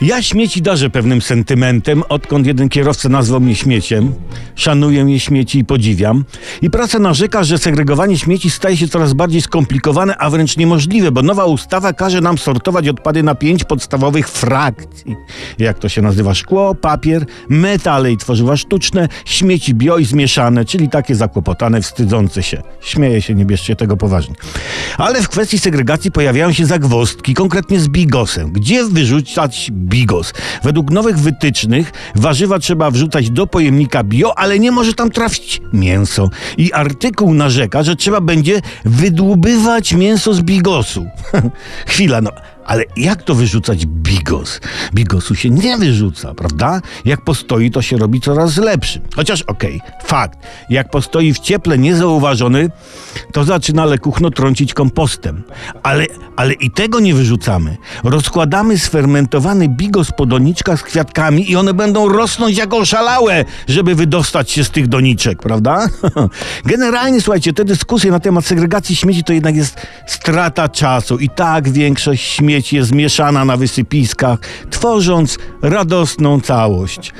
Ja śmieci darzę pewnym sentymentem, odkąd jeden kierowca nazwał mnie śmieciem. Szanuję je śmieci i podziwiam. I praca narzeka, że segregowanie śmieci staje się coraz bardziej skomplikowane, a wręcz niemożliwe, bo nowa ustawa każe nam sortować odpady na pięć podstawowych frakcji. Jak to się nazywa? Szkło, papier, metale i tworzywa sztuczne, śmieci bio i zmieszane, czyli takie zakłopotane, wstydzące się. Śmieję się, nie bierzcie tego poważnie. Ale w kwestii segregacji pojawiają się zagwozdki, konkretnie z bigosem. Gdzie wyrzucać bigos? Według nowych wytycznych warzywa trzeba wrzucać do pojemnika bio, ale nie może tam trafić mięso. I artykuł narzeka, że trzeba będzie wydłubywać mięso z bigosu. Chwila, no. Ale jak to wyrzucać bigos? Bigosu się nie wyrzuca, prawda? Jak postoi, to się robi coraz lepszy. Chociaż okej, fakt. Jak postoi w cieple niezauważony, to zaczyna lekuchno trącić kompostem. Ale, ale i tego nie wyrzucamy. Rozkładamy sfermentowany bigos po doniczkach z kwiatkami i one będą rosnąć jak oszalałe, żeby wydostać się z tych doniczek, prawda? Generalnie, słuchajcie, te dyskusje na temat segregacji śmieci to jednak jest strata czasu. I tak większość śmieci jest mieszana na wysypiskach, tworząc radosną całość.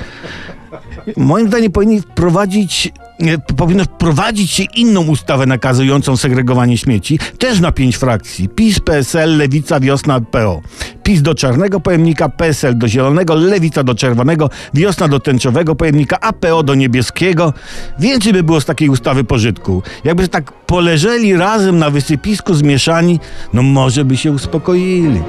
Moim zdaniem powinni wprowadzić, nie, powinno wprowadzić się inną ustawę nakazującą segregowanie śmieci, też na pięć frakcji. PiS, PSL, Lewica, Wiosna, PO. PiS do czarnego pojemnika, PSL do zielonego, Lewica do czerwonego, Wiosna do tęczowego pojemnika, a PO do niebieskiego. Więcej by było z takiej ustawy pożytku. Jakby tak poleżeli razem na wysypisku zmieszani, no może by się uspokoili.